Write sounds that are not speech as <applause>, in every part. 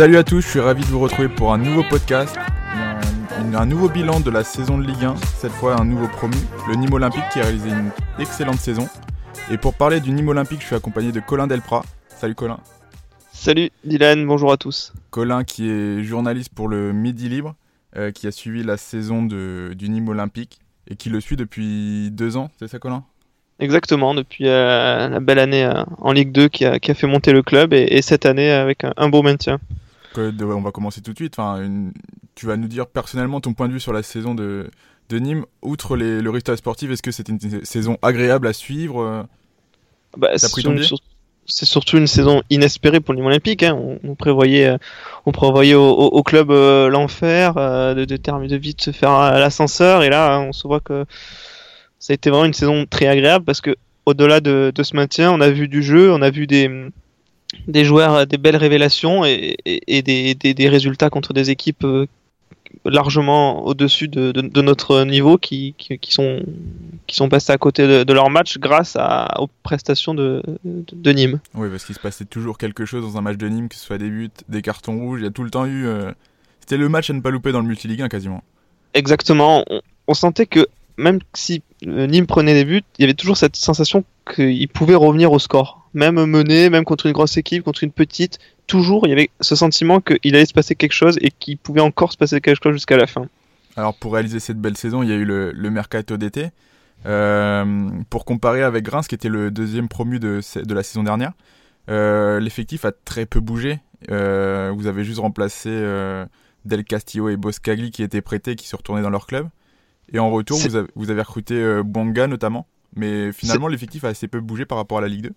Salut à tous, je suis ravi de vous retrouver pour un nouveau podcast, un, un nouveau bilan de la saison de Ligue 1, cette fois un nouveau promu, le Nîmes Olympique qui a réalisé une excellente saison. Et pour parler du Nîmes Olympique, je suis accompagné de Colin Delprat. Salut Colin. Salut Dylan, bonjour à tous. Colin qui est journaliste pour le Midi Libre, euh, qui a suivi la saison de, du Nîmes Olympique et qui le suit depuis deux ans, c'est ça Colin? Exactement, depuis euh, la belle année euh, en Ligue 2 qui a, qui a, fait monter le club et, et cette année avec un, un beau maintien. On va commencer tout de suite. Enfin, une, tu vas nous dire personnellement ton point de vue sur la saison de, de Nîmes. Outre les, le résultat sportif, est-ce que c'était une saison agréable à suivre bah, c'est surtout une saison inespérée pour le Nîmes Olympique. Hein. On, on, prévoyait, on prévoyait au, au, au club euh, l'enfer, euh, de, de, de, de vite se faire l'ascenseur, et là, on se voit que ça a été vraiment une saison très agréable parce que au-delà de, de, ce maintien, on a vu du jeu, on a vu des, des joueurs, des belles révélations et, et, et des, des, des, résultats contre des équipes euh, largement au-dessus de, de, de, notre niveau qui, qui, qui, sont, qui sont passés à côté de, de leur match grâce à, aux prestations de, de, Nîmes. Oui, parce qu'il se passait toujours quelque chose dans un match de Nîmes, que ce soit des buts, des cartons rouges, il y a tout le temps eu... Euh... C'était le match à ne pas louper dans le Multiligue 1 quasiment. Exactement, on, on sentait que même si Nîmes prenait des buts, il y avait toujours cette sensation qu'il pouvait revenir au score. Même mené, même contre une grosse équipe, contre une petite, toujours il y avait ce sentiment qu'il allait se passer quelque chose et qu'il pouvait encore se passer quelque chose jusqu'à la fin. Alors pour réaliser cette belle saison, il y a eu le, le mercato d'été. Euh, pour comparer avec Reims, qui était le deuxième promu de, de la saison dernière, euh, l'effectif a très peu bougé. Euh, vous avez juste remplacé Del Castillo et Boscagli qui étaient prêtés, qui se retournaient dans leur club. Et en retour, vous avez, vous avez, recruté Bonga notamment. Mais finalement, l'effectif a assez peu bougé par rapport à la Ligue 2.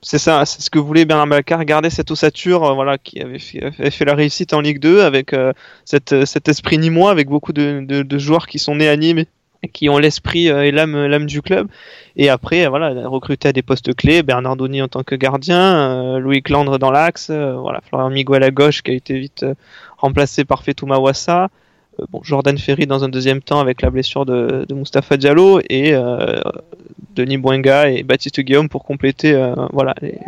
C'est ça, c'est ce que voulait Bernard Balcar, garder cette ossature euh, voilà, qui avait fait, la réussite en Ligue 2 avec euh, cette, cet esprit nîmois, avec beaucoup de, joueurs qui sont nés à Nîmes qui ont l'esprit euh, et l'âme, du club. Et après, voilà, recruter à des postes clés, Bernard Donny en tant que gardien, euh, Louis Clandre dans l'axe, euh, voilà, Florian Miguel à gauche qui a été vite remplacé par Fetouma Wassa. Bon, Jordan Ferry dans un deuxième temps avec la blessure de, de Mustapha Diallo et euh, Denis Boinga et Baptiste Guillaume pour compléter euh, voilà, les,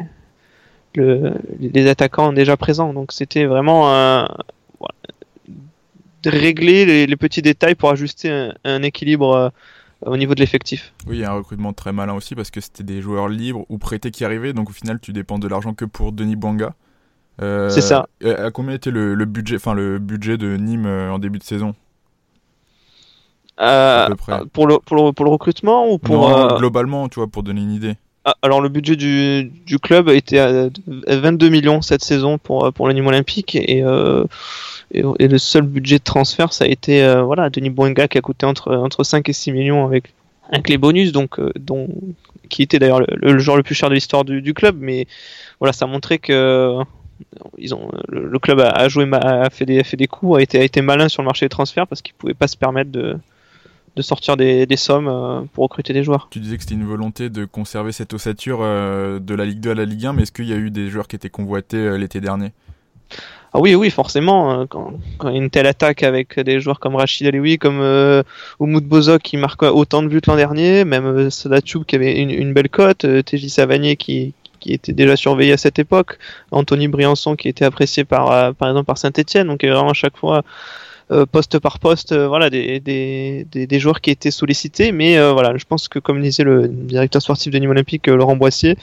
le, les, attaquants déjà présents. Donc c'était vraiment euh, de régler les, petits détails pour ajuster un, équilibre au niveau de l'effectif. Oui, il y a un recrutement très malin aussi parce que c'était des joueurs libres ou prêtés qui arrivaient, donc au final tu dépends de l'argent que pour Denis Boinga. Euh, c'est ça. À combien était le, le, budget, enfin le budget de Nîmes en début de saison? Euh, pour, le, pour, le, pour le recrutement ou pour non, euh... globalement, tu vois, pour donner une idée. Ah, alors le budget du, du club était à 22 millions cette saison pour pour le Nîmes Olympique et, euh, et, et le seul budget de transfert ça a été euh, voilà Denis Boinga qui a coûté entre entre 5 et 6 millions avec avec les bonus donc euh, dont qui était d'ailleurs le, le, joueur le plus cher de l'histoire du, du club mais voilà ça montrait que ils ont le, le club a, a, joué a fait des a fait des coups a été a été malin sur le marché des transferts parce qu'il pouvait pas se permettre de de sortir des, des sommes euh, pour recruter des joueurs. Tu disais que c'était une volonté de conserver cette ossature euh, de la Ligue 2 à la Ligue 1, mais est-ce qu'il y a eu des joueurs qui étaient convoités euh, l'été dernier? Ah oui, oui, forcément. Quand, quand, a une telle attaque avec des joueurs comme Rachid Alioui, comme euh, Oumoud Bozok qui marque autant de buts l'an dernier, même euh, Sadatchoub qui avait une, une belle cote, euh, TJ Savanier qui, qui était déjà surveillé à cette époque, Anthony Briançon qui était apprécié par, par exemple par Saint-Etienne, donc vraiment à chaque fois euh, poste par poste, euh, voilà, des, des, des, joueurs qui étaient sollicités. Mais euh, voilà, je pense que comme disait le directeur sportif de Nîmes Olympique, Laurent Boissier,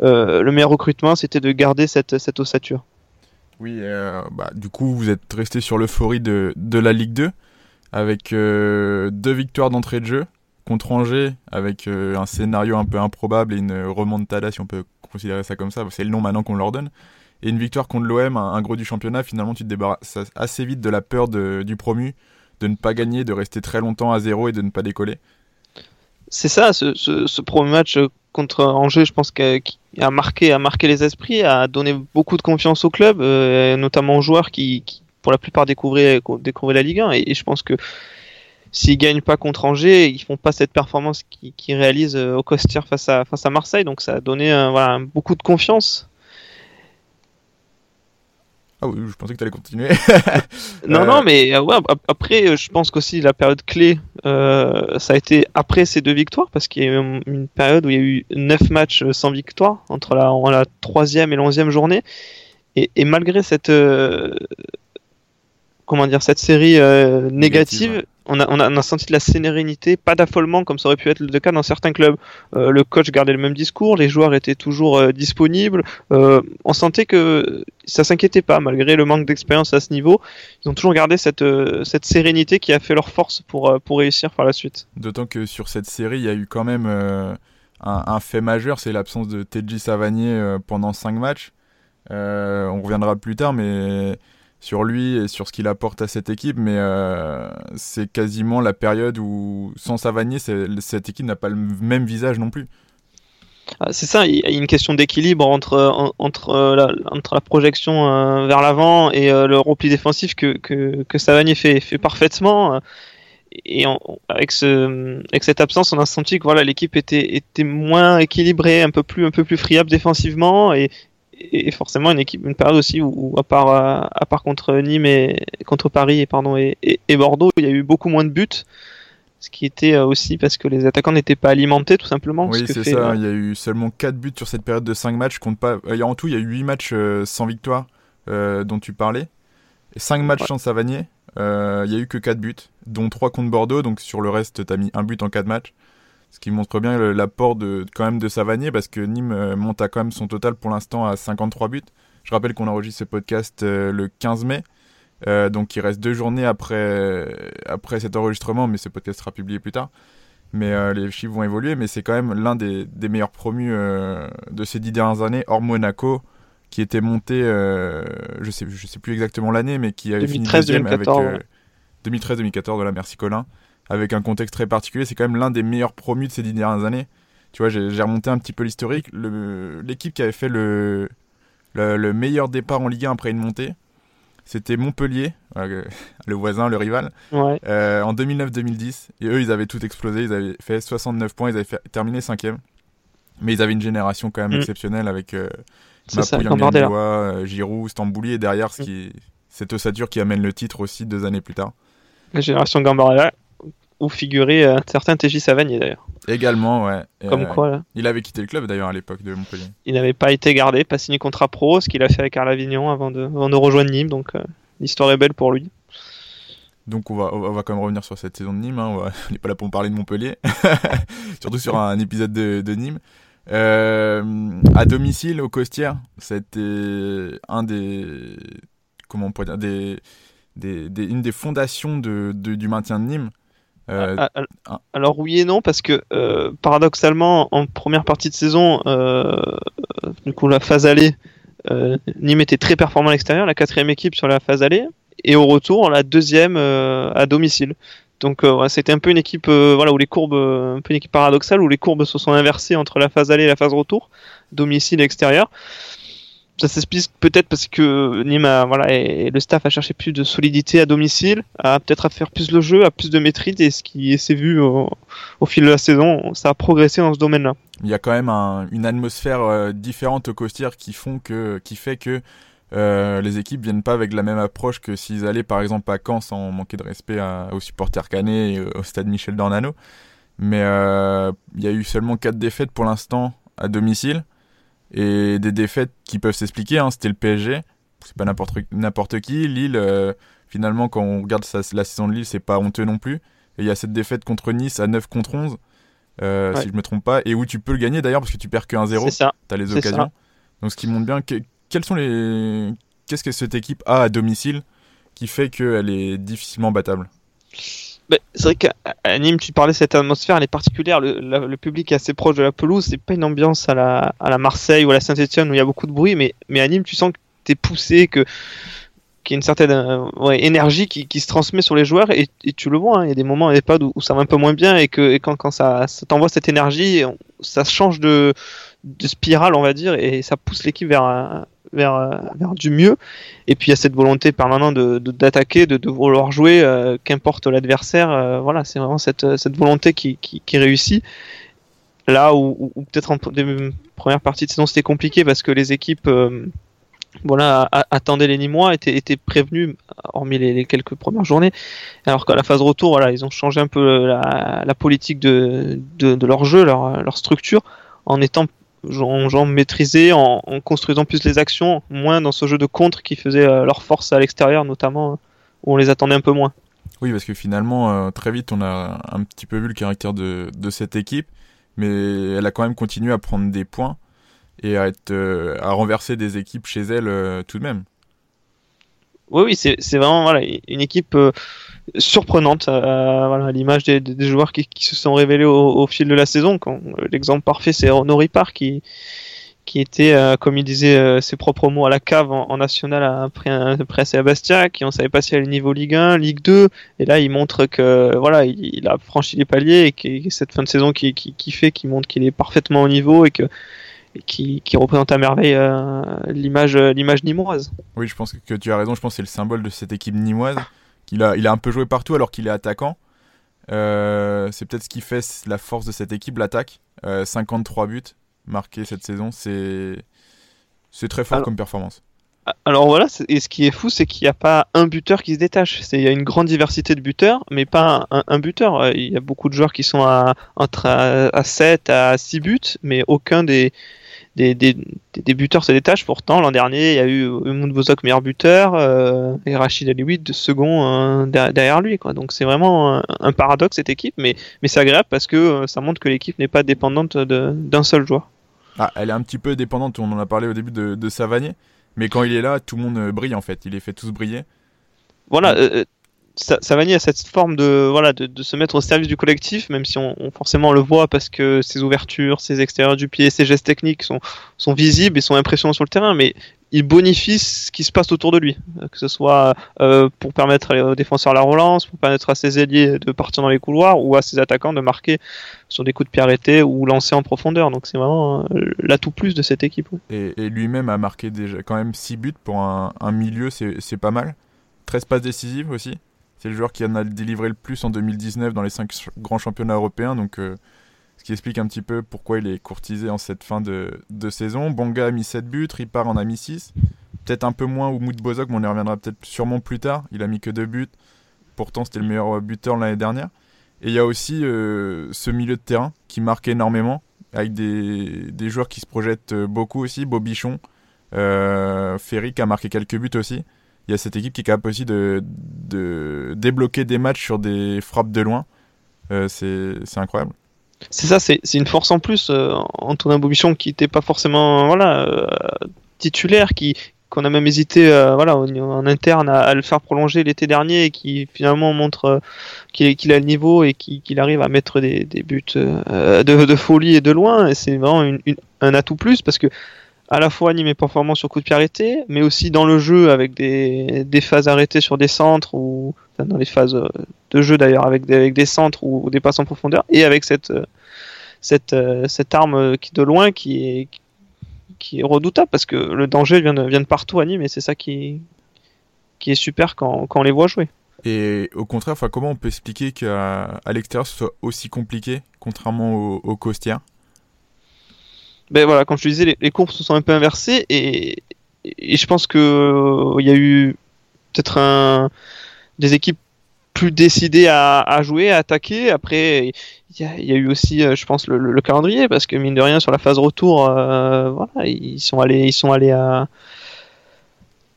le meilleur recrutement, c'était de garder cette, cette ossature. Oui, bah, du coup, vous êtes resté sur l'euphorie de, de la Ligue 2 avec deux victoires d'entrée de jeu contre Angers avec un scénario un peu improbable et une remontada si on peut considérer ça comme ça, c'est le nom maintenant qu'on leur donne. Et une victoire contre l'OM, un, gros du championnat, finalement tu te débarrasses assez vite de la peur du promu, de ne pas gagner, de rester très longtemps à zéro et de ne pas décoller. C'est ça, ce, premier match contre Angers, je pense qu'il a marqué, a marqué les esprits, a donné beaucoup de confiance au club, euh, notamment aux joueurs qui, qui, pour la plupart, découvraient, la Ligue 1. Et, et je pense que s'ils gagnent pas contre Angers, ils font pas cette performance qu'ils qui réalisent au Costière face à, face à Marseille. Donc ça a donné euh, voilà, beaucoup de confiance ah oui, je pensais que tu allais continuer. non, <laughs> euh... non, mais ouais, après, je pense qu'aussi la période clé, euh, ça a été après ces deux victoires, parce qu'il y a eu une période où il y a eu neuf matchs sans victoire entre la, la troisième et l'onzième journée. Et, et malgré cette comment dire cette série négative, on a, senti de la sérénité, pas d'affolement comme ça aurait pu être le cas dans certains clubs. Euh, le coach gardait le même discours, les joueurs étaient toujours euh, disponibles. Euh, on sentait que ça s'inquiétait pas malgré le manque d'expérience à ce niveau. Ils ont toujours gardé cette, sérénité qui a fait leur force pour, réussir par la suite. D'autant que sur cette série, il y a eu quand même un, fait majeur, c'est l'absence de Tedji Savanier pendant 5 matchs. on reviendra plus tard, mais sur lui et sur ce qu'il apporte à cette équipe, mais euh, c'est quasiment la période où, sans Savanier, cette équipe n'a pas le même visage non plus. Ah, c'est ça, il y a une question d'équilibre entre, euh, la, entre la projection euh, vers l'avant et le repli défensif que, que, fait parfaitement. Et avec, ce, avec cette absence, on a senti que voilà, l'équipe était, était moins équilibrée, un peu plus, un peu plus friable défensivement et, et forcément une équipe, une période aussi où, à part euh, à part contre Nîmes et contre Paris et pardon et, et, Bordeaux, il y a eu beaucoup moins de buts. Ce qui était euh, aussi parce que les attaquants n'étaient pas alimentés tout simplement. Oui, c'est ça. Euh, il y a eu seulement 4 buts sur cette période de 5 matchs. Compte pas. En tout, il y a eu 8 matchs sans victoire dont tu parlais. Et 5 matchs sans Savanier. Il y a eu que 4 buts, dont 3 contre Bordeaux. Donc sur le reste, tu as mis un but en 4 matchs ce qui montre bien l'apport de quand même de Savanier parce que Nîmes euh, monte à quand même son total pour l'instant à 53 buts. Je rappelle qu'on enregistre ce podcast euh, le 15 mai, euh, donc il reste deux journées après, après cet enregistrement, mais ce podcast sera publié plus tard. Mais les chiffres vont évoluer, mais c'est quand même l'un des, des, meilleurs promus de ces dix dernières années, hors Monaco, qui était monté, je sais, je sais plus exactement l'année, mais qui avait fini deuxième avec 2013-2014, voilà, merci Colin avec un contexte très particulier. C'est quand même l'un des meilleurs promus de ces dix dernières années. Tu vois, j'ai remonté un petit peu l'historique. L'équipe qui avait fait le, le, meilleur départ en Ligue 1 après une montée, c'était Montpellier, <laughs> le voisin, le rival, euh, en 2009-2010. Et eux, ils avaient tout explosé. Ils avaient fait 69 points. Ils avaient terminé cinquième. Mais ils avaient une génération quand même mm. exceptionnelle avec euh, euh, Giroud, Stambouli et derrière, ce qui, cette ossature qui amène le titre aussi deux années plus tard. La génération Gambarella, où figurait un certain TJ Savanier d'ailleurs. Également, ouais. Comme quoi, là. Il avait quitté le club d'ailleurs à l'époque de Montpellier. Il n'avait pas été gardé, pas signé contrat pro, ce qu'il a fait avec Arles Avignon avant de, avant de rejoindre Nîmes, donc euh, l'histoire est belle pour lui. Donc on va, on va quand même revenir sur cette saison de Nîmes, hein. on <laughs> n'est pas là pour parler de Montpellier, <laughs> surtout sur un épisode de, de Nîmes. Euh, à domicile, au Costières, c'était un des. Comment on pourrait dire des, des, Une des fondations de, du maintien de Nîmes. Euh, ah, ah, alors oui et non parce que euh, paradoxalement en première partie de saison, euh, du coup la phase allée, Nîmes était très performant à l'extérieur, la quatrième équipe sur la phase allée, et au retour la deuxième à domicile. Donc c'était un peu une équipe voilà où les courbes, un peu une équipe paradoxale où les courbes se sont inversées entre la phase allée et la phase retour, domicile et extérieur ça s'explique peut-être parce que Nîmes voilà, et le staff a cherché plus de solidité à domicile, à peut-être à faire plus le jeu, à plus de maîtrise, et ce qui s'est vu au, fil de la saison, ça a progressé dans ce domaine-là. Il y a quand même une atmosphère euh, différente au Costières qui, qui fait que euh, les équipes viennent pas avec la même approche que s'ils allaient par exemple à Caen sans manquer de respect aux supporters canets et au stade Michel Dornano. Mais euh, il y a eu seulement 4 défaites pour l'instant à domicile et des défaites qui peuvent s'expliquer. Hein. C'était le PSG, c'est pas n'importe qui. Lille, euh, finalement, quand on regarde la saison de Lille, c'est pas honteux non plus. Et il y a cette défaite contre Nice à 9 contre 11, euh, si je me trompe pas, et où tu peux le gagner d'ailleurs parce que tu perds que 1-0. Tu as les occasions. Donc ce qui montre bien que, quels sont les qu'est-ce que cette équipe a à domicile qui fait qu'elle est difficilement battable? C'est vrai qu'à Nîmes, tu parlais cette atmosphère, elle est particulière. Le, public est assez proche de la pelouse. C'est pas une ambiance à la, à Marseille ou à la Saint-Etienne où il y a beaucoup de bruit, mais, mais à Nîmes, tu sens que tu es poussé, que qu'il y a une certaine euh, énergie qui, qui, se transmet sur les joueurs et, tu le vois, hein, il y a des moments à l'EHPAD où, où, ça va un peu moins bien et que quand, quand ça, t'envoie cette énergie, ça change de, de spirale, on va dire, et ça pousse l'équipe vers, vers, vers du mieux. Et puis il y a cette volonté permanente de, d'attaquer, de, de, vouloir jouer, euh, qu'importe l'adversaire. Euh, voilà, c'est vraiment cette, cette volonté qui, qui, réussit. Là où, peut-être en première partie de saison c'était compliqué parce que les équipes euh, voilà, attendaient les Nîmois, étaient, étaient prévenus, hormis les, quelques premières journées. Alors qu'à la phase retour, voilà, ils ont changé un peu la, la politique de, de, de, leur jeu, leur, leur structure, en étant en jambes maîtrisées, en, construisant plus les actions, moins dans ce jeu de contre qui faisait leur force à l'extérieur, notamment où on les attendait un peu moins. Oui, parce que finalement, très vite, on a un petit peu vu le caractère de, de cette équipe, mais elle a quand même continué à prendre des points et à, être, à renverser des équipes chez elle tout de même. Oui, oui, c'est vraiment voilà, une équipe surprenante à, l'image des, joueurs qui, se sont révélés au, fil de la saison. L'exemple parfait, c'est Renaud Ripard qui, qui était, euh, comme il disait euh, ses propres mots, à la cave en, national après à Bastia, qui on savait pas si à niveau Ligue 1, Ligue 2, et là il montre que voilà, il, a franchi les paliers et que cette fin de saison qui, fait, qui montre qu'il est parfaitement au niveau et qui, représente à merveille euh, l'image l'image nimoise. Oui, je pense que tu as raison. Je pense que c'est le symbole de cette équipe nimoise. Il a, il a un peu joué partout alors qu'il est attaquant. Euh, c'est peut-être ce qui fait la force de cette équipe, l'attaque. 53 euh, buts marqués cette saison, c'est c'est très fort comme performance. Alors voilà, et ce qui est fou, c'est qu'il n'y a pas un buteur qui se détache. Il y a une grande diversité de buteurs, mais pas un, buteur. Euh, il y a beaucoup de joueurs qui sont à, entre à 7 à 6 buts, mais aucun des, des, des, des buteurs se détachent. Pourtant, l'an dernier, il y a eu Mound Bozok meilleur buteur euh, et Rachid Alioui second euh, derrière lui. Quoi. Donc c'est vraiment un, paradoxe cette équipe, mais, mais c'est agréable parce que euh, ça montre que l'équipe n'est pas dépendante d'un seul joueur. Ah, elle est un petit peu dépendante, on en a parlé au début de, de Savanier, mais quand il est là, tout le monde brille en fait. Il les fait tous briller. Voilà, Savani a cette forme de voilà de, se mettre au service du collectif, même si on, forcément le voit parce que ses ouvertures, ses extérieurs du pied, ses gestes techniques sont, sont visibles et sont impressionnants sur le terrain, mais il bonifie ce qui se passe autour de lui, que ce soit euh, pour permettre aux défenseurs la relance, pour permettre à ses ailiers de partir dans les couloirs ou à ses attaquants de marquer sur des coups de pied arrêtés ou lancer en profondeur. Donc c'est vraiment euh, l'atout plus de cette équipe. Et, lui-même a marqué déjà quand même 6 buts pour un, un milieu, c'est pas mal. 13 passes décisives aussi. C'est le joueur qui en a délivré le plus en 2019 dans les 5 grands championnats européens. Donc, euh, ce qui explique un petit peu pourquoi il est courtisé en cette fin de, saison. Bonga a mis 7 buts, Ripard en a mis 6. Peut-être un peu moins Oumoud Bozok, mais on y reviendra peut-être sûrement plus tard. Il a mis que 2 buts. Pourtant, c'était le meilleur buteur l'année dernière. Et il y a aussi euh, ce milieu de terrain qui marque énormément, avec des, joueurs qui se projettent beaucoup aussi. Bobichon, euh, Ferry qui a marqué quelques buts aussi il y a cette équipe qui est capable aussi de, débloquer des matchs sur des frappes de loin. Euh, c'est incroyable. C'est ça, c'est une force en plus. Euh, Antonin Bobichon qui n'était pas forcément euh, titulaire, qui qu'on a même hésité voilà, en, interne à, le faire prolonger l'été dernier et qui finalement montre qu'il a le niveau et qu'il arrive à mettre des, buts de, folie et de loin. C'est vraiment un atout plus parce que à la fois animé performance sur coup de pied arrêté, mais aussi dans le jeu avec des, des phases arrêtées sur des centres ou dans les phases euh, de jeu d'ailleurs avec des, avec des centres ou, des passes en profondeur et avec cette euh, cette, euh, cette arme qui de loin qui est qui redoutable parce que le danger vient de, vient de partout à Nîmes et c'est ça qui qui est super quand, quand on les voit jouer. Et au contraire, enfin, comment on peut expliquer qu'à à, l'extérieur ce soit aussi compliqué, contrairement au, au Costières ben voilà, comme je te disais, les, les, courbes se sont un peu inversées et, je pense que euh, il y a eu peut-être un, des équipes plus décidées à, jouer, à attaquer. Après, il y, a eu aussi, euh, je pense, le, calendrier parce que mine de rien, sur la phase retour, euh, voilà, ils sont allés, ils sont allés à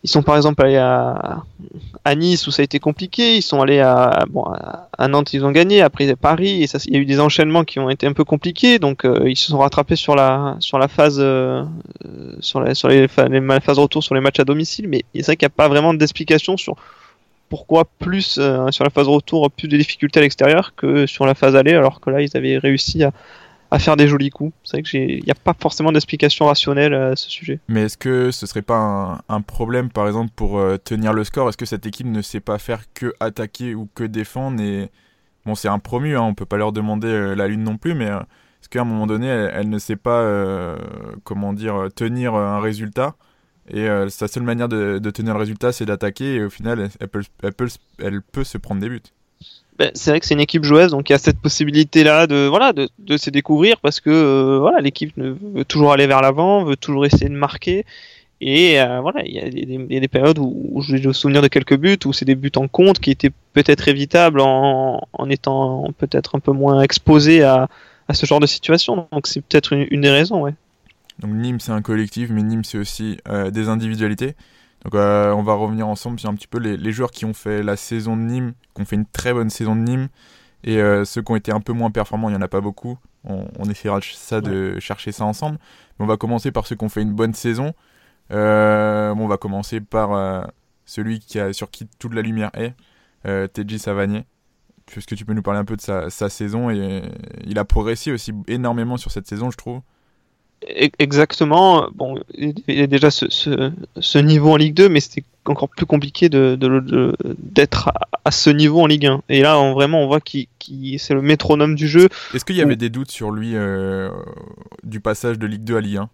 ils sont par exemple allés à, à, Nice où ça a été compliqué. Ils sont allés à, bon, à Nantes, ils ont gagné. Après Paris, et ça, il y a eu des enchaînements qui ont été un peu compliqués. Donc euh, ils se sont rattrapés sur la sur la phase euh, sur, la, sur les, les, retour sur les matchs à domicile. Mais c'est vrai qu'il n'y a pas vraiment d'explication sur pourquoi plus euh, sur la phase retour plus de difficultés à l'extérieur que sur la phase aller, alors que là ils avaient réussi à à faire des jolis coups. C'est vrai qu'il n'y a pas forcément d'explication rationnelle à ce sujet. Mais est-ce que ce serait pas un, problème, par exemple, pour euh, tenir le score? Est-ce que cette équipe ne sait pas faire que attaquer ou que défendre? Et... Bon, c'est un promu, hein, on peut pas leur demander euh, la lune non plus, mais euh, est-ce qu'à un moment donné, elle, ne sait pas, comment dire, tenir un résultat? Et sa seule manière de, tenir le résultat, c'est d'attaquer et au final, elle elle, peut, elle peut se prendre des buts ben, c'est vrai que c'est une équipe joueuse, donc il y a cette possibilité-là de voilà de, se découvrir parce que euh, voilà l'équipe veut toujours aller vers l'avant, veut toujours essayer de marquer. Et euh, voilà, il y, a des, des périodes où, où j'ai le souvenir de quelques buts, où c'est des buts en compte qui étaient peut-être évitables en, en étant peut-être un peu moins exposés à, ce genre de situation. Donc c'est peut-être une, des raisons, ouais. Donc Nîmes c'est un collectif, mais Nîmes c'est aussi des individualités. Donc on va revenir ensemble sur un petit peu les, les, joueurs qui ont fait la saison de Nîmes, qui ont fait une très bonne saison de Nîmes, et ceux qui ont été un peu moins performants, il n'y en a pas beaucoup. On, on essaiera ça de chercher ça ensemble. Mais on va commencer par ceux qui ont fait une bonne saison. Euh, bon, on va commencer par euh, celui qui a, sur qui toute la lumière est, euh, Teji Savanier. Est-ce que tu peux nous parler un peu de sa, sa saison et, Il a progressé aussi énormément sur cette saison, je trouve. Exactement. Bon, il y a déjà ce, ce, ce niveau en Ligue 2, mais c'était encore plus compliqué de, d'être à, ce niveau en Ligue 1. Et là, on, vraiment, on voit qu'il, c'est le métronome du jeu. Est-ce qu'il y avait des doutes sur lui euh, du passage de Ligue 2 à Ligue 1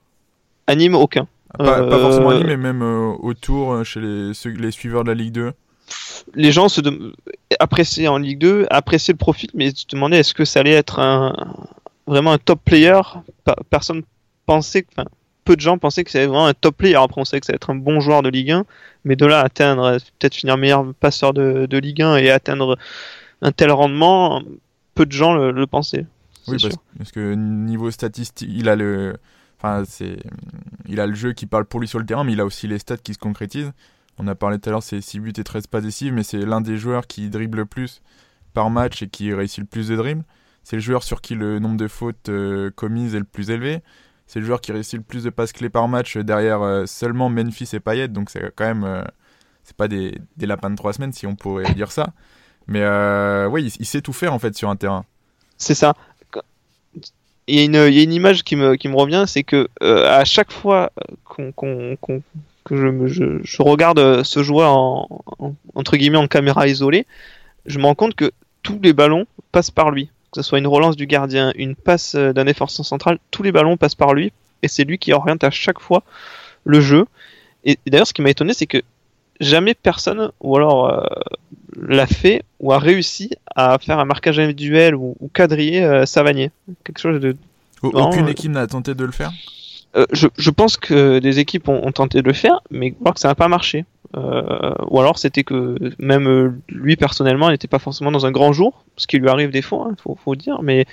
À Nîmes, aucun. Ah, pas, forcément à Nîmes, mais même euh, autour, euh, chez les, les suiveurs de la Ligue 2 les gens se appréciaient en Ligue 2, appréciaient le profil, mais se demandaient est-ce que ça allait être un, vraiment un top player? Personne pensait, enfin, peu de gens pensaient que c'était vraiment un top player. Après, on savait que ça allait être un bon joueur de Ligue 1, mais de là à atteindre, peut-être finir meilleur passeur de, de, Ligue 1 et atteindre un tel rendement, peu de gens le, pensaient. Oui, parce, que niveau statistique, il a le, enfin, c'est, il a le jeu qui parle pour lui sur le terrain, mais il a aussi les stats qui se concrétisent. On a parlé tout à l'heure, c'est 6 buts et 13 pas décisives, mais c'est l'un des joueurs qui dribble le plus par match et qui réussit le plus de dribbles. C'est le joueur sur qui le nombre de fautes euh, commises est le plus élevé. C'est le joueur qui réussit le plus de passes clés par match derrière euh, seulement Memphis et Payet. Donc c'est quand même. Euh, c'est pas des, des, lapins de trois semaines si on pourrait <laughs> dire ça. Mais euh, oui, il, sait tout faire en fait sur un terrain. C'est ça. Il y, a une, il y, a une, image qui me, qui me revient, c'est que à chaque fois qu'on, que je, je, je, regarde ce joueur en, entre guillemets en caméra isolée, je me rends compte que tous les ballons passent par lui que ce soit une relance du gardien, une passe euh, d'un efforçant central, tous les ballons passent par lui et c'est lui qui oriente à chaque fois le jeu. Et, d'ailleurs, ce qui m'a étonné, c'est que jamais personne, ou alors euh, l'a fait, ou a réussi à faire un marquage individuel ou, ou quadriller euh, Savanier. Quelque chose de. Aucune équipe n'a tenté de le faire? je, je, pense que des équipes ont, ont, tenté de le faire, mais je crois que ça n'a pas marché. Euh, ou alors c'était que même euh, lui personnellement n'était pas forcément dans un grand jour, ce qui lui arrive des fois, il hein, faut, dire, mais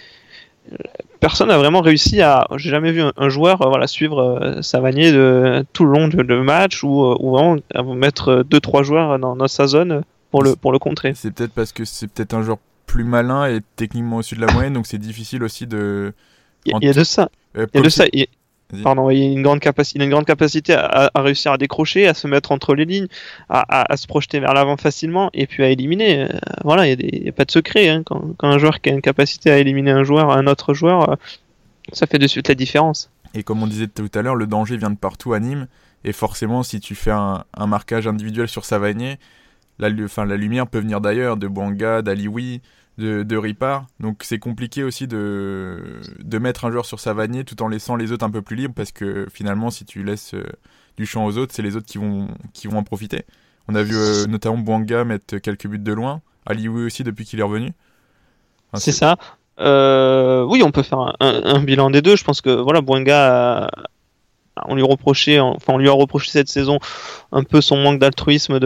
euh, personne n'a vraiment réussi à. J'ai jamais vu un, joueur voilà, suivre Savanier de, tout le long du match ou, ou vraiment à mettre 2-3 joueurs dans, dans, sa zone pour le, pour le contrer. C'est peut-être parce que c'est peut-être un joueur plus malin et techniquement au-dessus de la moyenne, donc c'est difficile aussi de. Il y, a de ça. il y a de ça. Pardon, il a une grande capacité, une grande capacité à, réussir à décrocher, à se mettre entre les lignes, à, se projeter vers l'avant facilement et puis à éliminer. Euh, voilà, il n'y a, pas de secret. Hein. Quand, un joueur qui a une capacité à éliminer un joueur, un autre joueur, euh, ça fait de suite la différence. Et comme on disait tout à l'heure, le danger vient de partout à Nîmes. Et forcément, si tu fais un, marquage individuel sur Savanier, la, la lumière peut venir d'ailleurs, de Bouanga, d'Alioui, de, de Ripard. Donc c'est compliqué aussi de, de mettre un joueur sur Savanier tout en laissant les autres un peu plus libres parce que finalement si tu laisses euh, du champ aux autres, c'est les autres qui vont, qui vont en profiter. On a vu euh, notamment Bouanga mettre quelques buts de loin, Alioui aussi depuis qu'il est revenu. c'est ça. Euh, oui, on peut faire un, un, bilan des deux. Je pense que voilà, Bouanga on lui reprochait, on lui a reproché cette saison un peu son manque d'altruisme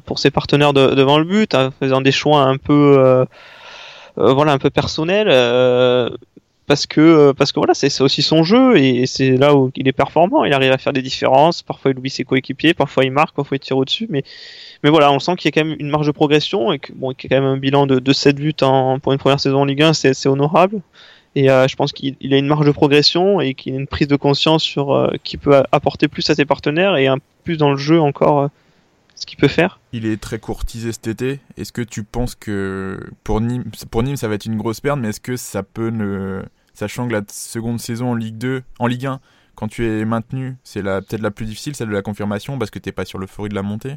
pour ses partenaires devant le but, en faisant des choix un peu, euh, euh, voilà, un peu personnels. Euh, parce que parce voilà c'est aussi son jeu et c'est là où il est performant. Il arrive à faire des différences. Parfois il oublie ses coéquipiers. Parfois il marque. Parfois il tire au dessus mais voilà on sent qu'il y a quand même une marge de progression et que qu'il y a quand même un bilan de, de 7 buts pour une première saison en Ligue 1 c'est honorable et euh, je pense qu'il a une marge de progression et qu'il a une prise de conscience sur euh, qui peut apporter plus à ses partenaires et un plus dans le jeu encore euh, ce qu'il peut faire. Il est très courtisé cet été. Est-ce que tu penses que pour Nîmes, ça va être une grosse perte, mais est-ce que ça peut ne. Sachant que la seconde saison en Ligue 2, en Ligue 1, quand tu es maintenu, c'est peut-être la plus difficile, celle de la confirmation, parce que tu n'es pas sur l'euphorie de la montée.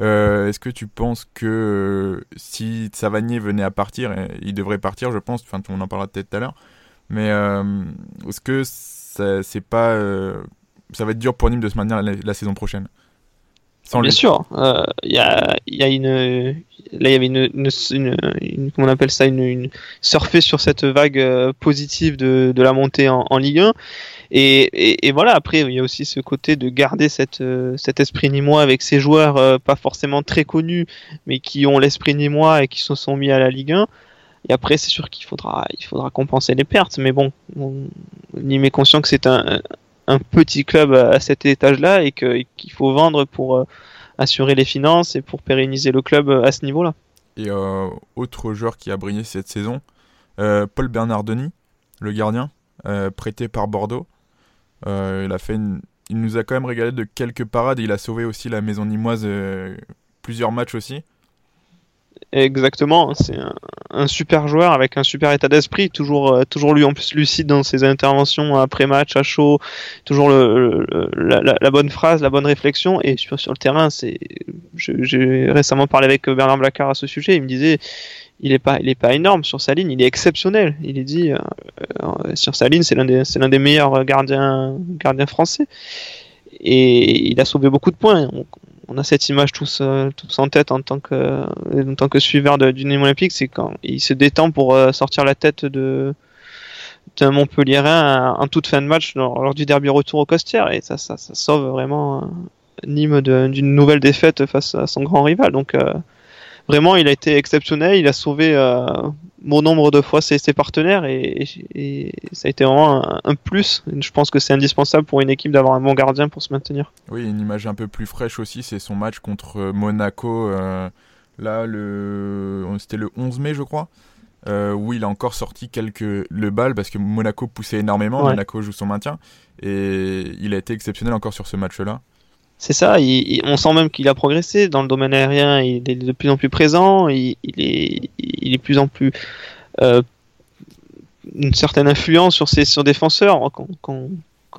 Euh, est-ce que tu penses que euh, si Savanier venait à partir, il devrait partir, je pense, enfin on en parlera peut-être tout à l'heure, mais euh, est-ce que c'est pas, ça va être dur pour Nîmes de se maintenir la, saison prochaine? Sans Bien sûr, il y a, y, a, une, là il y avait une, une, comment on appelle ça, une, surfer sur cette vague positive de, de la montée en, en Ligue 1 et, voilà, après, il y a aussi ce côté de garder euh, cet esprit nîmois avec ces joueurs euh, pas forcément très connus, mais qui ont l'esprit nîmois et qui se sont mis à la Ligue 1. Et après, c'est sûr qu'il faudra, compenser les pertes. Mais bon, Nîmes est conscient que c'est un, petit club à cet étage-là et qu'il faut vendre pour euh, assurer les finances et pour pérenniser le club à ce niveau-là. Et autre joueur qui a brillé cette saison, Paul Bernardoni, le gardien, prêté par Bordeaux. il, a fait il nous a quand même régalé de quelques parades et il a sauvé aussi la maison nimoise plusieurs matchs aussi. Exactement, c'est un, super joueur avec un super état d'esprit, toujours, euh, toujours lui en plus lucide dans ses interventions après match, à chaud, toujours la, bonne phrase, la bonne réflexion. Et sur, le terrain, j'ai récemment parlé avec Bernard Blacard à ce sujet, il me disait, il est pas, pas énorme sur sa ligne, il est exceptionnel. Il est dit euh, euh, sur sa ligne, c'est l'un des, des meilleurs gardiens, gardiens français. Et il a sauvé beaucoup de points a cette image tous, euh, tous en tête en tant que, en tant que suiveur du Nîmes Olympique, c'est quand il se détend pour euh, sortir la tête de d'un Montpellierin en toute fin de match lors, du derby retour au Costières et ça, ça, sauve vraiment euh, Nîmes d'une nouvelle défaite face à son grand rival. Donc vraiment, il a été exceptionnel. Il a sauvé euh, bon nombre de fois ses, partenaires et, ça a été vraiment un, plus. Je pense que c'est indispensable pour une équipe d'avoir un bon gardien pour se maintenir. Oui, une image un peu plus fraîche aussi, c'est son match contre Monaco. Euh, là, le... c'était le 11 mai, je crois. Euh, où il a encore sorti quelques le bal parce que Monaco poussait énormément, Monaco joue son maintien et il a été exceptionnel encore sur ce match-là. C'est ça, on sent même qu'il a progressé dans le domaine aérien, il est de plus en plus présent, il, est, est plus en plus euh, une certaine influence sur ses sur défenseurs. Quand,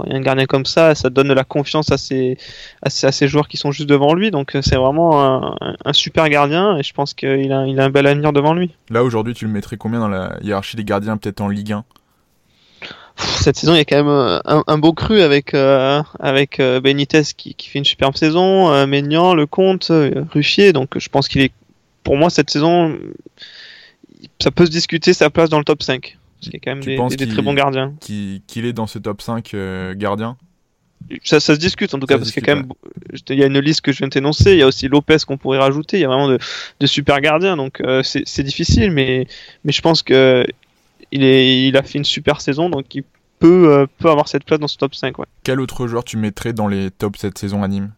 il y a un gardien comme ça, ça donne de la confiance à ses, ses, joueurs qui sont juste devant lui. Donc euh, c'est vraiment un, super gardien et je pense qu'il a, a un bel avenir devant lui. Là aujourd'hui, tu le mettrais combien dans la hiérarchie des gardiens, peut-être en Ligue 1 cette saison, il y a quand même euh, un, beau cru avec euh, avec euh, Benitez qui, qui, fait une superbe saison, euh, Maignan, Lecomte, Ruffier. Donc, je pense qu'il est, pour moi, cette saison, ça peut se discuter sa place dans le top 5. Parce qu'il y a quand même des, très bons gardiens. Qu'il est dans ce top 5 gardiens ça, ça, se discute en tout cas parce qu'il y a quand même il y a une liste que je viens de t'énoncer il y a aussi Lopez qu'on pourrait rajouter il y a vraiment de, de super gardiens donc c'est difficile mais mais je pense que il, est, il a fait une super saison, donc il peut, euh, peut avoir cette place dans ce top 5. Ouais. Quel autre joueur tu mettrais dans les tops cette saison à Nîmes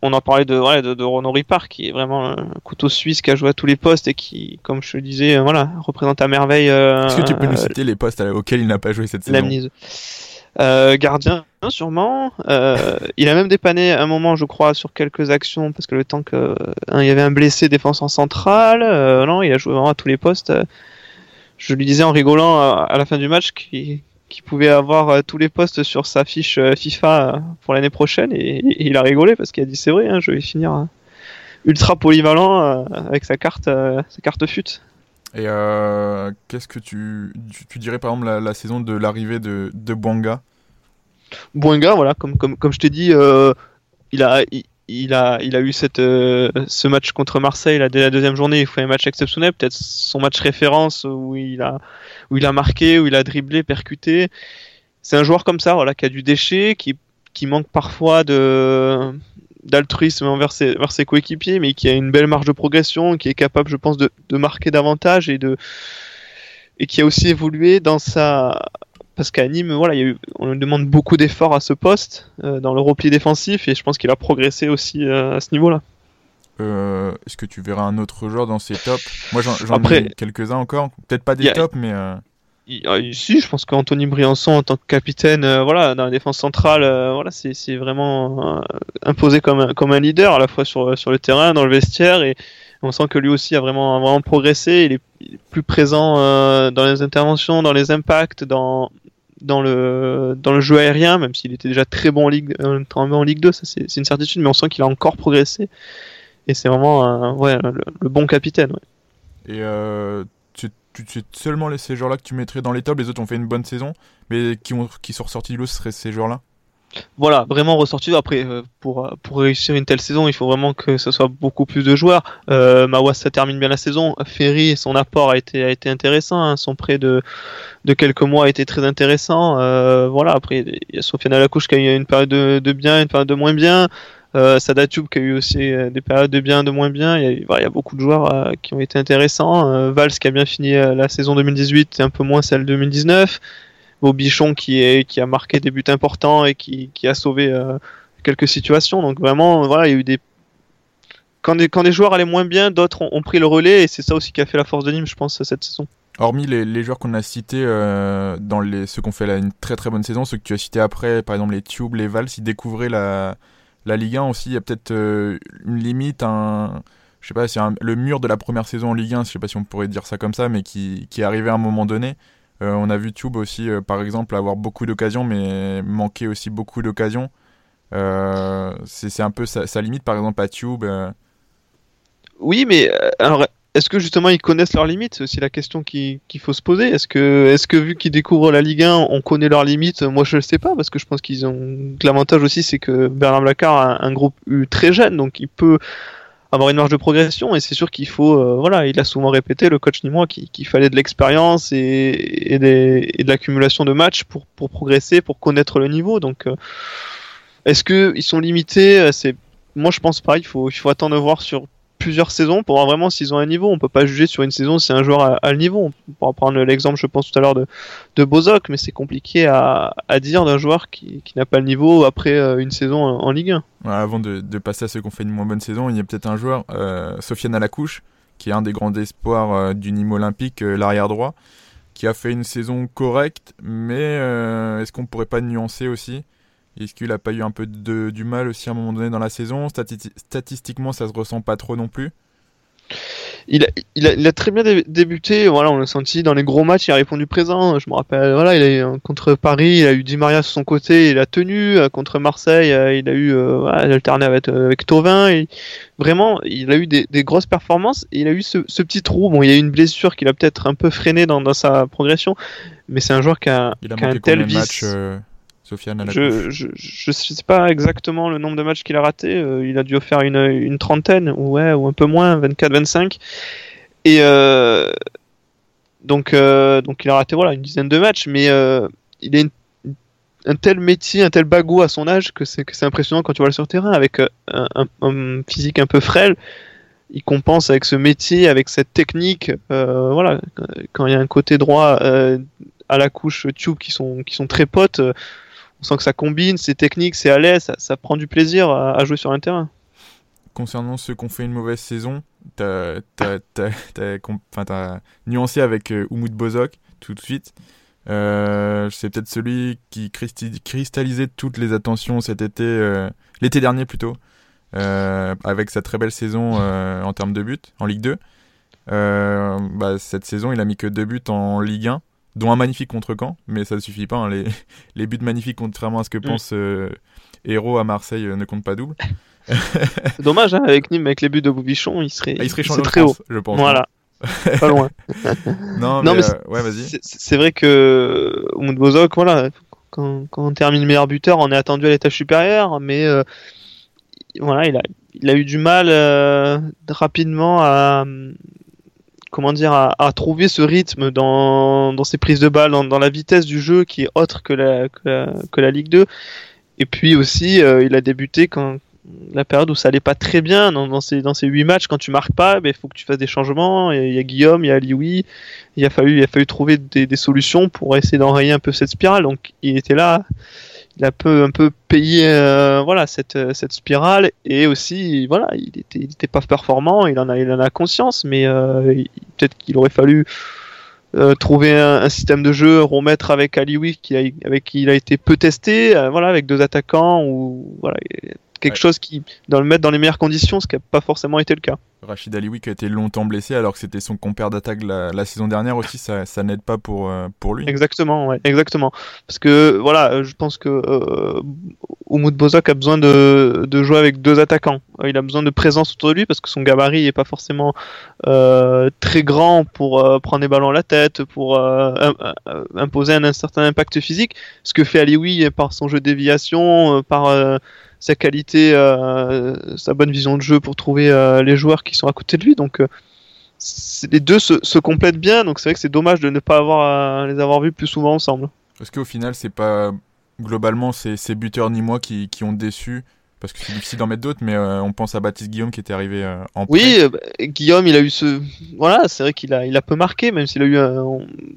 on en parlait de, ouais, de, de Renaud Ripard, qui est vraiment un couteau suisse qui a joué à tous les postes et qui, comme je te disais, euh, voilà, représente à merveille. Euh, Est-ce que tu peux nous citer les postes auxquels il n'a pas joué cette saison? Euh, gardien, sûrement. Euh, il a même dépanné un moment, je crois, sur quelques actions parce que le temps que il y avait un blessé défenseur central. non, il a joué vraiment à tous les postes je lui disais en rigolant euh, à, la fin du match qu'il pouvait avoir euh, tous les postes sur sa fiche euh, FIFA pour l'année prochaine et, il a rigolé parce qu'il a dit c'est vrai, hein, je vais finir ultra polyvalent avec sa carte, sa carte fut. Et qu'est-ce que tu, tu, dirais par exemple la, saison de l'arrivée de, de Bouanga? Bouanga, voilà, comme, comme, comme je t'ai dit, il a, il a, il a eu cette, euh, ce match contre Marseille la, la deuxième journée. Il fait un match exceptionnel, peut-être son match référence où il a, où il a marqué, où il a dribblé, percuté. C'est un joueur comme ça, voilà, qui a du déchet, qui, qui manque parfois de d'altruisme envers ses, envers ses coéquipiers, mais qui a une belle marge de progression, qui est capable, je pense, de, de marquer davantage et de et qui a aussi évolué dans sa parce qu'à Nîmes, voilà, il y a eu, on lui demande beaucoup d'efforts à ce poste euh, dans le repli défensif et je pense qu'il a progressé aussi euh, à ce niveau-là. Euh, est-ce que tu verras un autre joueur dans ces tops? Moi, j'en ai quelques-uns encore, peut-être pas des tops, mais. si, je pense qu'Anthony Briançon en tant que capitaine, voilà, dans la défense centrale, voilà, c'est vraiment imposé comme un, comme un leader à la fois sur, sur le terrain, dans le vestiaire et on sent que lui aussi a vraiment, vraiment progressé. Il est, plus présent dans les interventions, dans les impacts, dans, dans le, dans le jeu aérien, même s'il était déjà très bon en Ligue, en Ligue 2, ça c'est une certitude, mais on sent qu'il a encore progressé. Et c'est vraiment ouais, le, bon capitaine. Et euh, tu, tu, seulement ces joueurs-là que tu mettrais dans les tops, les autres ont fait une bonne saison, mais qui, ont, qui sont ressortis du lot, ce seraient ces joueurs-là? Voilà, vraiment ressorti. Après, euh, pour, euh, pour réussir une telle saison, il faut vraiment que ce soit beaucoup plus de joueurs. Euh, ça termine bien la saison. Ferry, son apport a été, intéressant. Hein. Son prêt de, quelques mois a été très intéressant. Euh, voilà, après, il y a Sofiane Alacouche qui a eu une période de, de, bien, une période de moins bien. Euh, Sadatube qui a eu aussi des périodes de bien, de moins bien. Il y a, beaucoup de joueurs qui ont été intéressants. Valls qui a bien fini la saison 2018 et un peu moins celle 2019. Bobichon qui, qui a marqué des buts importants et qui, a sauvé quelques situations. Donc vraiment, voilà, il y a eu des quand des, joueurs allaient moins bien, d'autres ont, pris le relais et c'est ça aussi qui a fait la force de Nîmes, je pense, cette saison. Hormis les, joueurs qu'on a cités euh, dans les, ont fait une très très bonne saison, ceux que tu as cités après, par exemple les Tubes, les Vals, ils découvraient la, la Ligue 1 aussi. Il y a peut-être euh, une limite, un, je sais pas, c'est le mur de la première saison en Ligue 1, je sais pas si on pourrait dire ça comme ça, mais qui, qui est arrivé à un moment donné. Euh, on a vu Tube aussi, par exemple, avoir beaucoup d'occasions, mais manquer aussi beaucoup d'occasions. c'est un peu sa, limite, par exemple, à Tube. Oui, mais alors est-ce que justement ils connaissent leurs limites? C'est aussi la question qu'il faut se poser. Est-ce que, est que vu qu'ils découvrent la Ligue 1, on connaît leurs limites? Moi je ne sais pas parce que je pense qu'ils ont. L'avantage aussi c'est que Bernard Blacard a un groupe très jeune donc il peut avoir une marge de progression et c'est sûr qu'il faut. Euh, voilà, il a souvent répété le coach ni moi qu'il fallait de l'expérience et, et, de l'accumulation de matchs pour, pour progresser, pour connaître le niveau. Donc euh, est-ce qu'ils sont limités? Euh, C'est moi je pense pas. Il faut, il faut attendre de voir sur plusieurs saisons pour voir vraiment s'ils ont un niveau. On peut pas juger sur une saison si un joueur a, le niveau. On pourra prendre l'exemple, je pense tout à l'heure de, de Bozok, mais c'est compliqué à, dire d'un joueur qui, n'a pas le niveau après euh, une saison en, Ligue 1. avant de, passer à ceux qui ont fait une moins bonne saison, il y a peut-être un joueur, euh, Sofiane Alacouche, qui est un des grands espoirs euh, du Nîmes olympique, l'arrière droit, qui a fait une saison correcte, mais est-ce qu'on pourrait pas nuancer aussi est-ce qu'il a pas eu un peu de, du mal aussi à un moment donné dans la saison? Statistiquement, ça se ressent pas trop non plus? Il a, il, a, très bien débuté, voilà, on l'a senti dans les gros matchs, il a répondu présent. Je me rappelle, voilà, il a contre Paris, il a eu Di Maria sur son côté, il a tenu. Euh, contre Marseille, euh, il a eu, euh, alterné avec, avec Tovin. Et vraiment, il a eu des, grosses performances. Et il a eu ce, petit trou. Bon, il y a eu une blessure qui l'a peut-être un peu freiné dans, dans, sa progression, mais c'est un joueur qui a, il a, qui a un tel vice. Sofiane je, je, je, sais pas exactement le nombre de matchs qu'il a raté. Euh, il a dû faire une, une trentaine, ouais, ou un peu moins, 24-25. Et euh, donc, euh, donc il a raté voilà une dizaine de matchs, mais il a un tel métier, un tel bagou à son âge que c'est que c'est impressionnant quand tu vois le sur terrain avec un, un, physique un peu frêle. Il compense avec ce métier, avec cette technique. voilà, quand il y a un côté droit à la couche tube qui sont qui sont très potes on sent que ça combine, c'est technique, c'est à l'aise, ça, prend du plaisir à, jouer sur un terrain. Concernant ceux qui ont fait une mauvaise saison, t'as as, nuancé avec euh, Umut Bozok tout de suite. Euh, c'est peut-être celui qui cristallisait toutes les attentions cet été, euh, l'été dernier plutôt, avec sa très belle saison en termes de buts en Ligue 2. Bah, cette saison, il a mis que deux buts en Ligue 1 dont un magnifique contre Caen, mais ça ne suffit pas. Hein. Les, <laughs> les, buts magnifiques, contrairement à ce que mm. pense euh, Héros à Marseille, euh, ne comptent pas double. Dommage, hein, avec Nîmes, avec les buts de Boubichon, il serait, ah, il serait très haut, je pense. Voilà. <laughs> pas loin. <laughs> non, mais, euh, ouais, vas-y. C'est vrai que Oumou Bozok, voilà, quand, quand, on termine meilleur buteur, on est attendu à l'étage supérieur, mais voilà, il a, il a eu du mal rapidement à, comment dire, à, trouver ce rythme dans, dans ses prises de balles, dans, la vitesse du jeu qui est autre que la, que la, Ligue 2. Et puis aussi, euh, il a débuté quand la période où ça allait pas très bien dans, ces dans ces huit matchs quand tu marques pas, ben, il faut que tu fasses des changements. Il y a Guillaume, il y a Lioui, il a fallu il a fallu trouver des, des solutions pour essayer d'enrayer un peu cette spirale. Donc il était là il a un peu payé euh, voilà cette, euh, cette spirale. Et aussi voilà il était, il était pas performant il en a il en a conscience mais euh, peut-être qu'il aurait fallu trouver un, système de jeu remettre avec Aliwi qui avec qui il a été peu testé voilà avec deux attaquants ou voilà quelque chose qui dans le mettre dans les meilleures conditions ce qui n'a pas forcément été le cas Rachid Alioui qui a été longtemps blessé alors que c'était son compère d'attaque la, saison dernière aussi, ça, ça n'aide pas pour, euh, pour lui. Exactement, ouais, exactement. Parce que voilà, je pense que euh, Bozok a besoin de, de, jouer avec deux attaquants. Il a besoin de présence autour de lui parce que son gabarit n'est pas forcément euh, très grand pour euh, prendre des ballons à la tête, pour imposer un, un, certain impact physique. Ce que fait Alioui par son jeu de déviation, par sa qualité, euh, sa bonne vision de jeu pour trouver euh, les joueurs qui sont à côté de lui. Donc euh, les deux se, complètent bien. Donc c'est vrai que c'est dommage de ne pas avoir les avoir vus plus souvent ensemble. Parce qu'au final, c'est pas globalement ces, buteurs ni moi qui ont déçu parce que c'est difficile d'en mettre d'autres, mais euh, on pense à Baptiste Guillaume qui était arrivé euh, en. Oui, euh, bah, Guillaume, il a eu ce. Voilà, c'est vrai qu'il a, il a peu marqué, même s'il a eu. Un...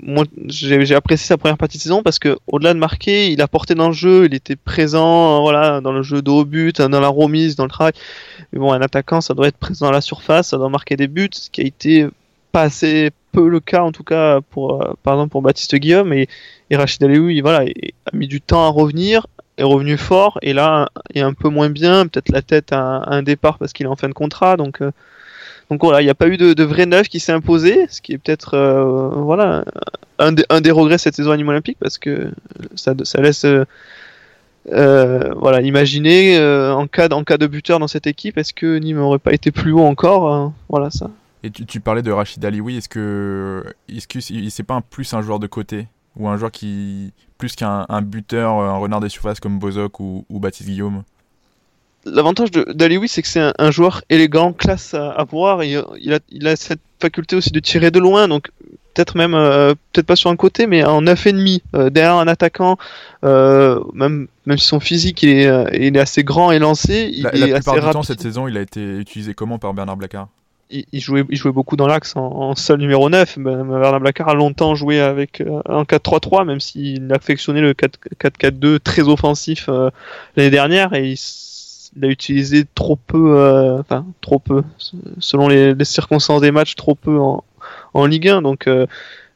Moi, j'ai apprécié sa première partie de saison parce que au-delà de marquer, il a porté dans le jeu, il était présent, voilà, dans le jeu de haut but, dans la remise, dans le travail. Mais bon, un attaquant, ça doit être présent à la surface, ça doit marquer des buts, ce qui a été pas assez peu le cas en tout cas pour, par exemple pour Baptiste Guillaume et, et Rachid Alioui, voilà, a mis du temps à revenir, est revenu fort et là est un peu moins bien, peut-être la tête à, un départ parce qu'il est en fin de contrat. Donc, euh, donc voilà, il n'y a pas eu de, vrai neuf qui s'est imposé, ce qui est peut-être euh, voilà un, des regrets cette saison Nîmes Olympique parce que ça, ça laisse euh, voilà imaginer en cas en cas de buteur dans cette équipe, est-ce que Nîmes n'aurait pas été plus haut encore Voilà ça. Et tu, parlais de Rachid Ali, est-ce que est-ce que c'est pas un plus un joueur de côté? Ou un joueur qui plus qu'un buteur, un renard des surfaces comme Bozok ou, Baptiste Guillaume L'avantage d'Alioui, c'est que c'est un, joueur élégant, classe à, voir. Il, il, a, il, a, cette faculté aussi de tirer de loin, donc peut-être même, euh, peut-être pas sur un côté, mais en 9,5, euh, derrière un attaquant, euh, même, même si son physique il est, il est assez grand et lancé. Il la, est la plupart assez du temps, cette saison, il a été utilisé comment par Bernard Blacard il, jouait, il jouait beaucoup dans l'axe en, seul numéro 9. Ben, Bernard Blacard a longtemps joué avec euh, un 4-3-3, même s'il affectionnait le 4-4-2 très offensif euh, l'année dernière et il, a utilisé trop peu, euh, enfin trop peu, selon les, circonstances des matchs, trop peu en, en Ligue 1. Donc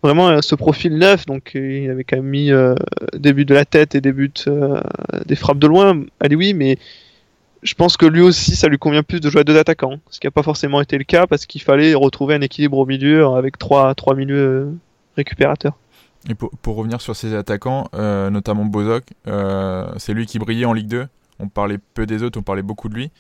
vraiment ce profil neuf, donc il avait quand même mis des buts de la tête et des buts des frappes de loin. Allez oui, mais je pense que lui aussi, ça lui convient plus de jouer à deux attaquants, ce qui n'a pas forcément été le cas parce qu'il fallait retrouver un équilibre au milieu avec trois, trois milieux euh, récupérateurs. Et pour, revenir sur ces attaquants, euh, notamment Bozok, euh, c'est lui qui brillait en Ligue 2. On parlait peu des autres, on parlait beaucoup de lui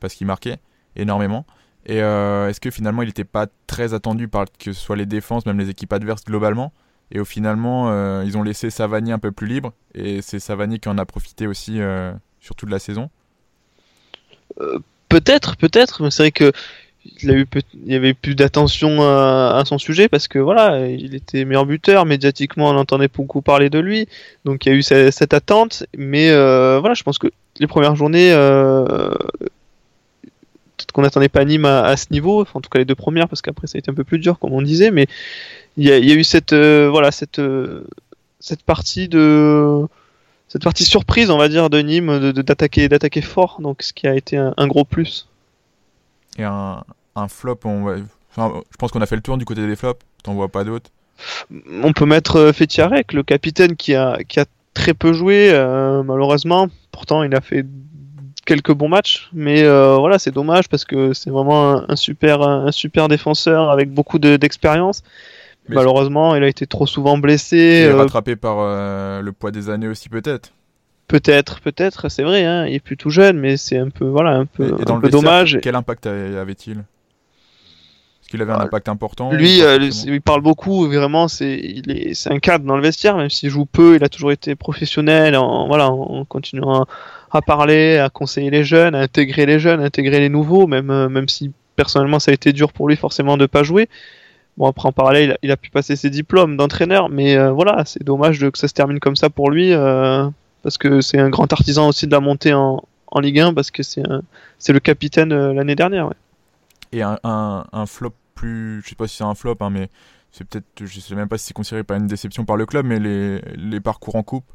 parce qu'il marquait énormément. Et est-ce que finalement il n'était pas très attendu par que ce soit les défenses, même les équipes adverses globalement? Et au finalement, ils ont laissé Savani un peu plus libre et c'est Savani qui en a profité aussi sur toute la saison. Euh, peut-être, peut-être, mais c'est vrai que il, a eu, il y avait plus d'attention à, son sujet parce que voilà, il était meilleur buteur, médiatiquement on entendait beaucoup parler de lui, donc il y a eu cette, attente, mais euh, voilà, je pense que les premières journées, euh, peut-être qu'on n'attendait pas Nîmes à, ce niveau, enfin, en tout cas les deux premières, parce qu'après ça a été un peu plus dur, comme on disait, mais il y a, eu cette, voilà, cette, cette partie de cette partie surprise, on va dire, de Nîmes d'attaquer d'attaquer fort, donc ce qui a été un, gros plus. Et un, flop, on je pense qu'on a fait le tour du côté des flops, t'en vois pas d'autres On peut mettre euh, Fetiarek, le capitaine qui a, qui a très peu joué, euh, malheureusement. Pourtant, il a fait quelques bons matchs, mais euh, voilà, c'est dommage parce que c'est vraiment un, super, un super défenseur avec beaucoup d'expérience. Malheureusement, il a été trop souvent blessé. Il est euh, rattrapé par euh, le poids des années aussi, peut-être. Peut-être, peut-être, c'est vrai. Hein, il est plus tout jeune, mais c'est un peu, voilà, un peu, un peu dommage. Quel impact avait-il? Est-ce qu'il avait un ah, impact important Lui, euh, il parle beaucoup. Vraiment, c'est, il est, c'est un cadre dans le vestiaire, même s'il joue peu. Il a toujours été professionnel, en, voilà, en continuant à, parler, à conseiller les jeunes, à intégrer les jeunes, à intégrer les nouveaux, même, même si personnellement ça a été dur pour lui forcément de pas jouer. Bon, après, en parallèle, il a, pu passer ses diplômes d'entraîneur, mais euh, voilà, c'est dommage que ça se termine comme ça pour lui, euh, parce que c'est un grand artisan aussi de la montée en, Ligue 1, parce que c'est le capitaine euh, l'année dernière. Et un, flop plus, je sais pas si c'est un flop, hein, mais c'est peut-être, je sais même pas si c'est considéré pas une déception par le club, mais les, les parcours en coupe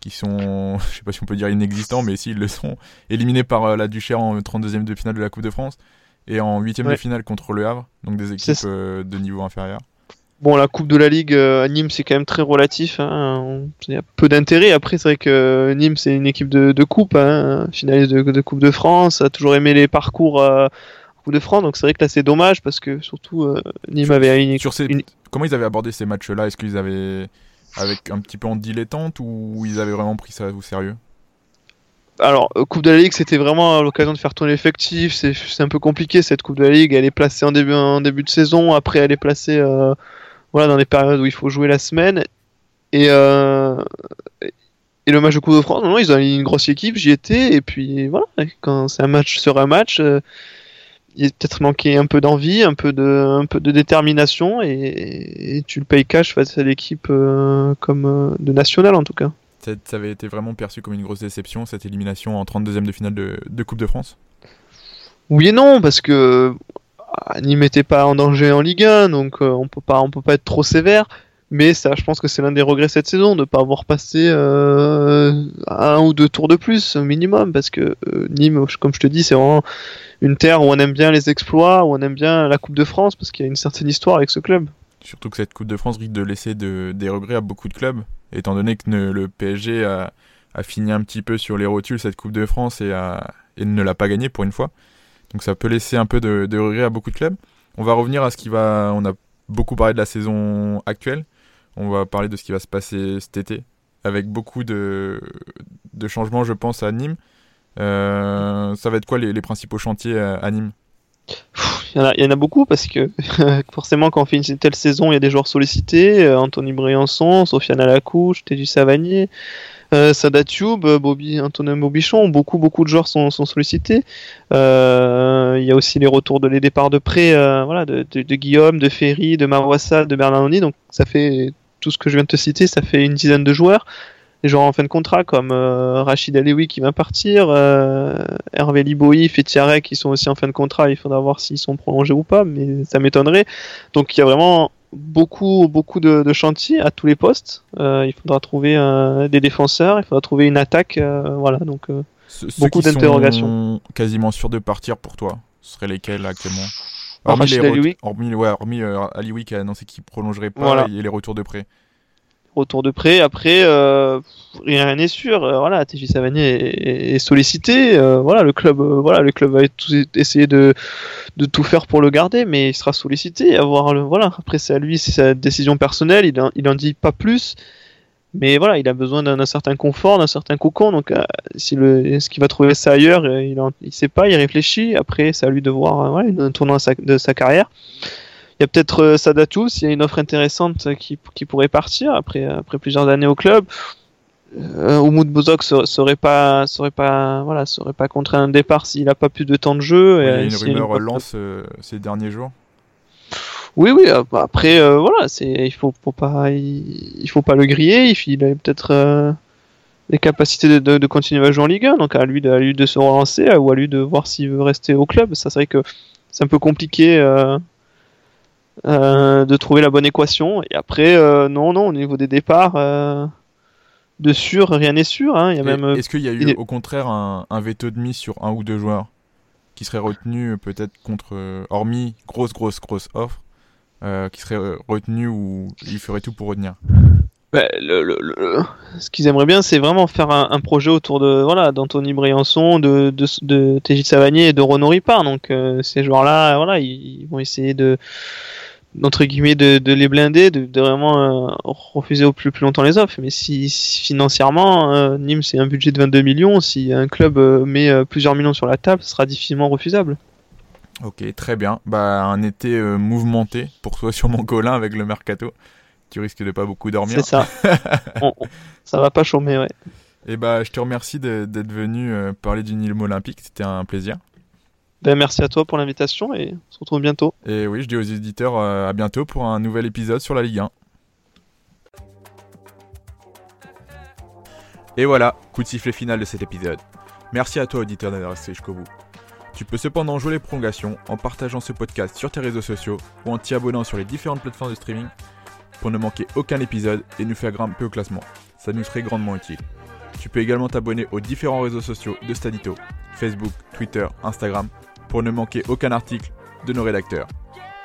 qui sont, <laughs> je sais pas si on peut dire inexistants, mais s'ils le sont, éliminés par la Duchère en 32e de finale de la Coupe de France et en huitième de finale contre le Havre, donc des équipes euh, de niveau inférieur. Bon, la Coupe de la Ligue euh, à Nîmes, c'est quand même très relatif. Hein. Il y a peu d'intérêt. Après, c'est vrai que Nîmes, c'est une équipe de, de coupe, hein. finaliste de, Coupe de France, a toujours aimé les parcours euh, Coupe de France. Donc c'est vrai que là, c'est dommage parce que surtout euh, Nîmes avait une, sur Comment ils avaient abordé ces matchs-là? Est-ce qu'ils avaient avec un petit peu en dilettante ou ils avaient vraiment pris ça au sérieux? Alors, euh, Coupe de la Ligue, c'était vraiment l'occasion de faire tourner l'effectif. C'est un peu compliqué cette Coupe de la Ligue. Elle est placée en début, de saison. Après, elle est placée euh, voilà, dans des périodes où il faut jouer la semaine. Et, euh, le match de Coupe de France, non, ils ont une grosse équipe. J'y étais. Et puis voilà, quand c'est un match sur un match, il est peut-être manqué un peu d'envie, un peu de, détermination. Et, tu le payes cash face à l'équipe comme de national en tout cas. Ça avait été vraiment perçu comme une grosse déception, cette élimination en 32e de finale de, Coupe de France? Oui et non, parce que ah, Nîmes n'était pas en danger en Ligue 1, donc euh, on peut pas, peut pas être trop sévère. Mais ça, je pense que c'est l'un des regrets cette saison de ne pas avoir passé euh, un ou deux tours de plus au minimum, parce que euh, Nîmes, comme je te dis, c'est vraiment une terre où on aime bien les exploits, où on aime bien la Coupe de France, parce qu'il y a une certaine histoire avec ce club. Surtout que cette Coupe de France risque de laisser des regrets à beaucoup de clubs, étant donné que le PSG a, fini un petit peu sur les rotules cette Coupe de France et, ne l'a pas gagnée pour une fois. Donc ça peut laisser un peu de, regrets à beaucoup de clubs. On va revenir à ce qui va. On a beaucoup parlé de la saison actuelle. On va parler de ce qui va se passer cet été, avec beaucoup de, changements, je pense, à Nîmes. Euh, ça va être quoi les, principaux chantiers à Nîmes? Il y, en a, beaucoup parce que <laughs> forcément quand on fait une telle saison, il y a des joueurs sollicités, euh, Anthony Briançon, Sofiane Alacouche, Teddy Savanier, euh, Sada Tube, Bobby, Antonin Bobichon, beaucoup beaucoup de joueurs sont, sollicités. Euh, il y a aussi les retours de les départs de prêt, voilà, de, Guillaume, de Ferry, de Mawassa, de Bernardoni, donc ça fait tout ce que je viens de te citer, ça fait une dizaine de joueurs des joueurs en fin de contrat comme euh, Rachid Alewi qui va partir, euh, Hervé Liboï, Fetiare qui sont aussi en fin de contrat. Il faudra voir s'ils sont prolongés ou pas, mais ça m'étonnerait. Donc il y a vraiment beaucoup beaucoup de, chantiers à tous les postes. Euh, il faudra trouver des défenseurs, il faudra trouver une attaque. voilà, donc beaucoup d'interrogations. Quasiment sûr de partir pour toi. Ce seraient lesquels actuellement? Hormis, les hormis, ouais, hormis Alioui qui a annoncé qu'il prolongerait pas et les retours de prêt retour de près. Après, euh, rien n'est sûr. Euh, voilà, TJ Savanier est, sollicité. Euh, voilà, le club, voilà, le club va essayer de, tout faire pour le garder, mais il sera sollicité. Avoir le, voilà. Après, c'est à lui, c'est sa décision personnelle. Il, en, dit pas plus. Mais voilà, il a besoin d'un certain confort, d'un certain cocon. Donc, si le, ce qu'il va trouver ça ailleurs, il, ne sait pas, il réfléchit. Après, c'est à lui de voir un tournant de sa carrière. Il y a peut-être euh, Sadatou, s'il y a une offre intéressante qui, qui, pourrait partir après, après plusieurs années au club. Euh, Oumoud Bozok serait pas serait pas voilà serait pas contre un départ s'il n'a pas plus de temps de jeu. il y a une rumeur lance euh, ces derniers jours. Oui oui euh, après voilà c'est il faut, pas il, faut pas le griller il, a peut-être les capacités de, de, continuer à jouer en Ligue 1 donc à lui de, à lui de se relancer ou à lui de voir s'il veut rester au club ça serait que c'est un peu compliqué euh, de trouver la bonne équation. Et après, euh, non, non, au niveau des départs, euh, de sûr, rien n'est sûr. Hein. même. Est-ce qu'il y a eu au contraire un, veto de mise sur un ou deux joueurs qui serait retenu peut-être contre, hormis grosse, grosse, grosse offre, qui serait retenu ou il ferait tout pour retenir? Ce qu'ils aimeraient bien, c'est vraiment faire un, projet autour de voilà d'Anthony Briançon, de, de, de Savanier et de Renaud Ripard. Donc ces joueurs-là, voilà, ils, vont essayer de entre guillemets de, les blinder, de, vraiment euh, refuser au plus, longtemps les offres. Mais si, financièrement, euh, Nîmes c'est un budget de 22 millions, si un club euh, met plusieurs millions sur la table, ce sera difficilement refusable. Ok, très bien. Bah un été mouvementé pour toi <laughs> sur mon avec le mercato. Tu risques de pas beaucoup dormir. C'est ça. <laughs> ça va pas chômer, ouais. Et bah je te remercie d'être venu parler du Nîmes olympique. C'était un plaisir. Ben, merci à toi pour l'invitation et on se retrouve bientôt. Et oui, je dis aux éditeurs euh, à bientôt pour un nouvel épisode sur la Ligue 1. Et voilà, coup de sifflet final de cet épisode. Merci à toi auditeur d'avoir resté jusqu'au bout. Tu peux cependant jouer les prolongations en partageant ce podcast sur tes réseaux sociaux ou en t'y abonnant sur les différentes plateformes de streaming pour ne manquer aucun épisode et nous faire grimper au classement. Ça nous serait grandement utile. Tu peux également t'abonner aux différents réseaux sociaux de Stadito, Facebook, Twitter, Instagram pour ne manquer aucun article de nos rédacteurs.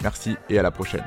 Merci et à la prochaine.